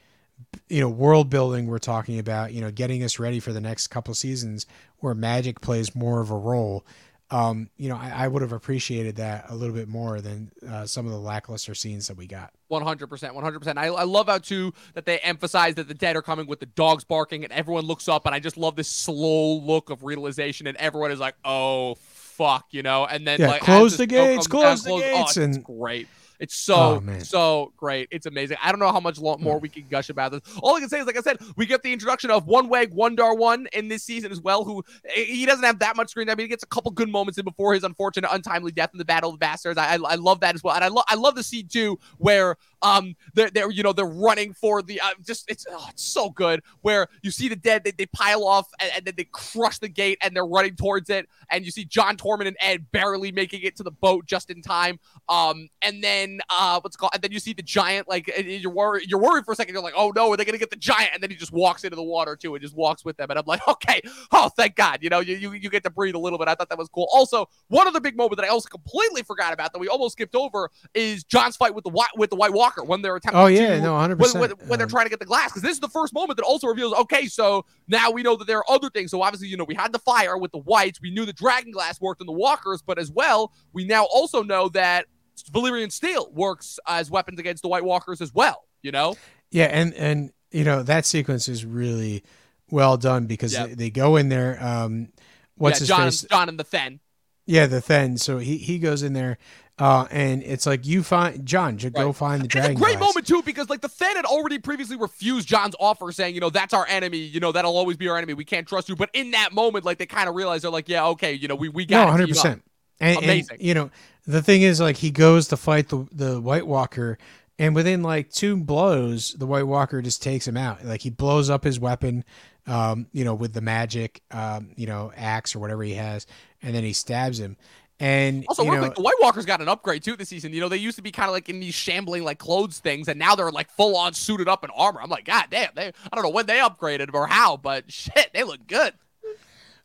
you know world building we're talking about you know getting us ready for the next couple seasons where magic plays more of a role um, you know, I, I, would have appreciated that a little bit more than uh, some of the lackluster scenes that we got. 100%. 100%. I, I love how, too, that they emphasize that the dead are coming with the dogs barking and everyone looks up. And I just love this slow look of realization. And everyone is like, oh, fuck, you know? And then, yeah, like, close the gates, close down, the close, gates. Oh, and great. It's so oh, so great. It's amazing. I don't know how much more we can gush about this. All I can say is, like I said, we get the introduction of Wun Weg Wun Dar Wun in this season as well. Who he doesn't have that much screen time. He gets a couple good moments in before his unfortunate untimely death in the Battle of the Bastards. I I, I love that as well, and I love I love the scene too where um they're, they're you know they're running for the uh, just it's oh, it's so good where you see the dead they, they pile off and, and then they crush the gate and they're running towards it and you see Jon Tormund and Edd barely making it to the boat just in time um and then uh what's called and then you see the giant like you're worried you're worried for a second you're like oh no are they gonna get the giant? And then he just walks into the water too and just walks with them. And I'm like okay oh thank God you know you you, you get to breathe a little bit. I thought that was cool. Also one other big moment that I also completely forgot about that we almost skipped over is Jon's fight with the white with the White Walker when they're attempting oh yeah to, no 100 when, when, when they're trying to get the glass because this is the first moment that also reveals okay so now we know that there are other things. So obviously you know we had the fire with the whites we knew the dragon glass worked in the walkers but as well we now also know that Valyrian steel works as weapons against the White Walkers as well. You know. Yeah, and and you know that sequence is really well done because yep. they, they, go in there. Um, what's yeah, his Jon, face? Jon and the Thenn. Yeah, the Thenn. So he he goes in there. Uh, and it's like you find Jon, just right. go find the dragon. It's a great glass. moment too because like the Thenn had already previously refused Jon's offer, saying, you know, that's our enemy. You know, that'll always be our enemy. We can't trust you. But in that moment, like they kind of realize they're like, yeah, okay, you know, we we got no, hundred percent. And, Amazing. And, you know, the thing is, like, he goes to fight the the White Walker, and within like two blows, the White Walker just takes him out. Like he blows up his weapon, um, you know, with the magic, um, you know, axe or whatever he has, and then he stabs him. And Also, know, quick, the White Walkers got an upgrade too this season. You know, they used to be kind of like in these shambling like clothes things, and now they're like full on suited up in armor. I'm like, God damn, they I don't know when they upgraded or how, but shit, they look good.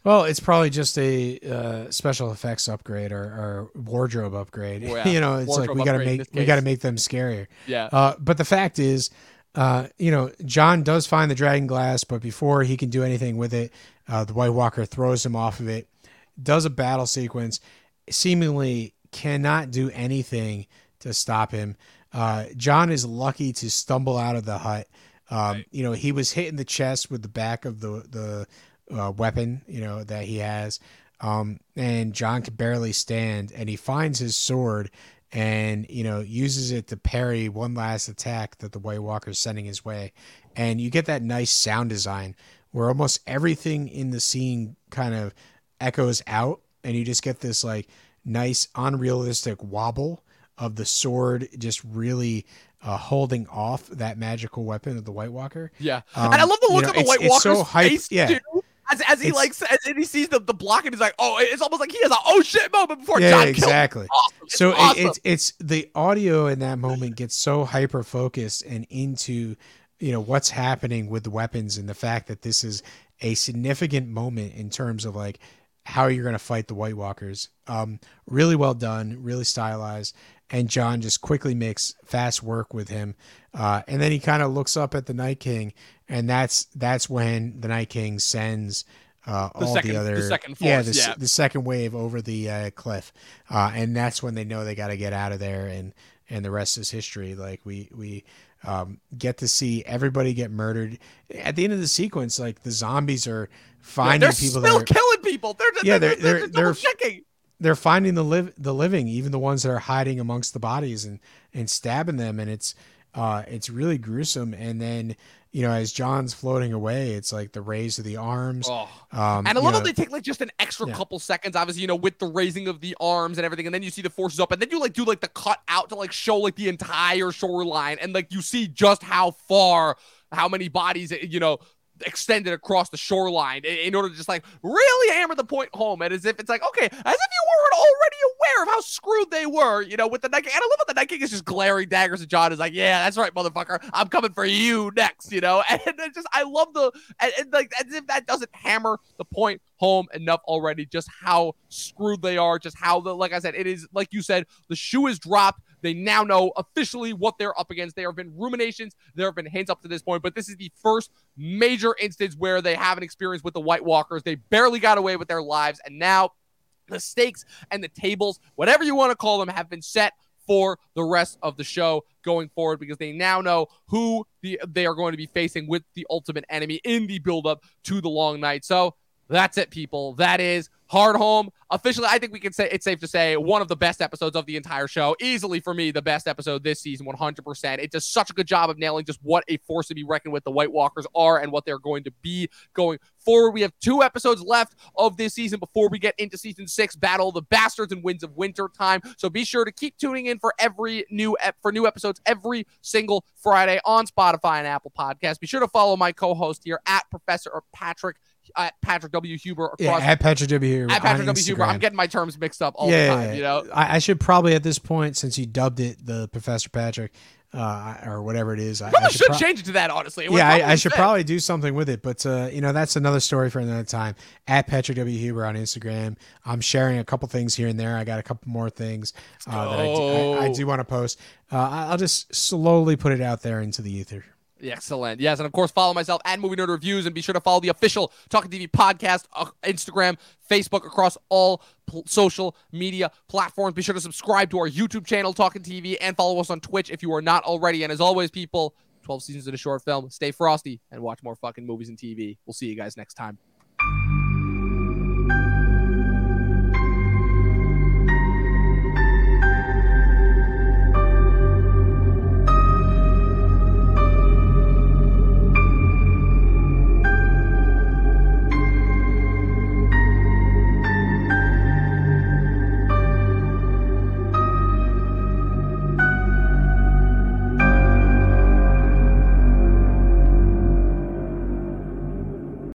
Well, it's probably just a uh, special effects upgrade or, or wardrobe upgrade. Oh, yeah. you know, it's Wardrobe like we got to make we got to make them scarier. Yeah. Uh, but the fact is, uh, you know, Jon does find the dragon glass, but before he can do anything with it, uh, the White Walker throws him off of it, does a battle sequence, seemingly cannot do anything to stop him. Uh, Jon is lucky to stumble out of the hut. Um, Right. You know, he was hit in the chest with the back of the the uh, weapon, you know, that he has. Um, and Jon can barely stand, and he finds his sword and you know uses it to parry one last attack that the White Walker's sending his way, and you get that nice sound design where almost everything in the scene kind of echoes out, and you just get this like nice unrealistic wobble of the sword just really uh, holding off that magical weapon of the White Walker. Yeah, Um, and I love the you look know, on the White it's Walker's so hype- face yeah. too. As, as he like and he sees the, the block and he's like, oh, it's almost like he has a oh shit moment before yeah, Jon exactly. Awesome. It's so it- awesome. it's it's the audio in that moment gets so hyper focused and into you know what's happening with the weapons and the fact that this is a significant moment in terms of like how you're going to fight the White Walkers. Um, really well done, really stylized, and Jon just quickly makes fast work with him, uh, and then he kind of looks up at the Night King, and that's that's when the Night King sends. Uh, The all second- the the other second yeah, the, yeah. the second wave over the uh, cliff, uh, and that's when they know they got to get out of there, and and the rest is history. Like we we um, get to see everybody get murdered at the end of the sequence. Like the zombies are Yeah, finding they're people still that are, killing people. They're Yeah, they're they're- they're, they're- double checking. They're finding the live the living, even the ones that are hiding amongst the bodies and and stabbing them, and it's uh it's really gruesome. And then you know as Jon's floating away, it's like the raise of the arms. Oh. Um, And I love how they take like just an extra Yeah. couple seconds, obviously, you know, with the raising of the arms and everything, and then you see the forces up, and then you like do like the cut out to like show like the entire shoreline, and like you see just how far, how many bodies, you know, extended across the shoreline in, in order to just like really hammer the point home, and as if it's like okay, as if you weren't already aware of how screwed they were, you know, with the Night King. And I love how the Night King is just glaring daggers at Jon, is like, yeah, that's right, motherfucker, I'm coming for you next, you know, and just I love the and, and like as if that doesn't hammer the point home enough already just how screwed they are just how the like i said it is like you said the shoe is dropped they now know officially what they're up against there have been ruminations there have been hints up to this point but this is the first major instance where they have an experience with the white walkers they barely got away with their lives and now the stakes and the tables whatever you want to call them have been set for the rest of the show going forward because they now know who the, they are going to be facing with the ultimate enemy in the build up to the long night. So that's it, people. That is Hardhome. Officially, I think we can say it's safe to say one of the best episodes of the entire show. Easily for me, the best episode this season, 100%. It does such a good job of nailing just what a force to be reckoned with the White Walkers are and what they're going to be going forward. We have two episodes left of this season before we get into season six, Battle of the Bastards and Winds of Winter time. So be sure to keep tuning in for every new ep- for new episodes every single Friday on Spotify and Apple Podcasts. Be sure to follow my co-host here at Professor or Patrick at Patrick W Huber across yeah, at Patrick W here at Patrick W Huber. I'm getting my terms mixed up all yeah, the time. You know, I, I should probably at this point, since you dubbed it the Professor Patrick, uh, or whatever it is, I, probably I should pro- change it to that. Honestly, It yeah, I, I should fit. probably do something with it, but uh, you know that's another story for another time. At Patrick W Huber on Instagram, I'm sharing a couple things here and there. I got a couple more things uh, that I do, I, I do want to post. Uh, I'll just slowly put it out there into the ether. Excellent. Yes, and of course, follow myself at Movie Nerd Reviews, and be sure to follow the official Talkin' TV podcast, uh, Instagram, Facebook, across all pl- social media platforms. Be sure to subscribe to our YouTube channel, Talkin' TV, and follow us on Twitch if you are not already. And as always, people, 12 seasons in a short film. Stay frosty and watch more fucking movies and TV. We'll see you guys next time.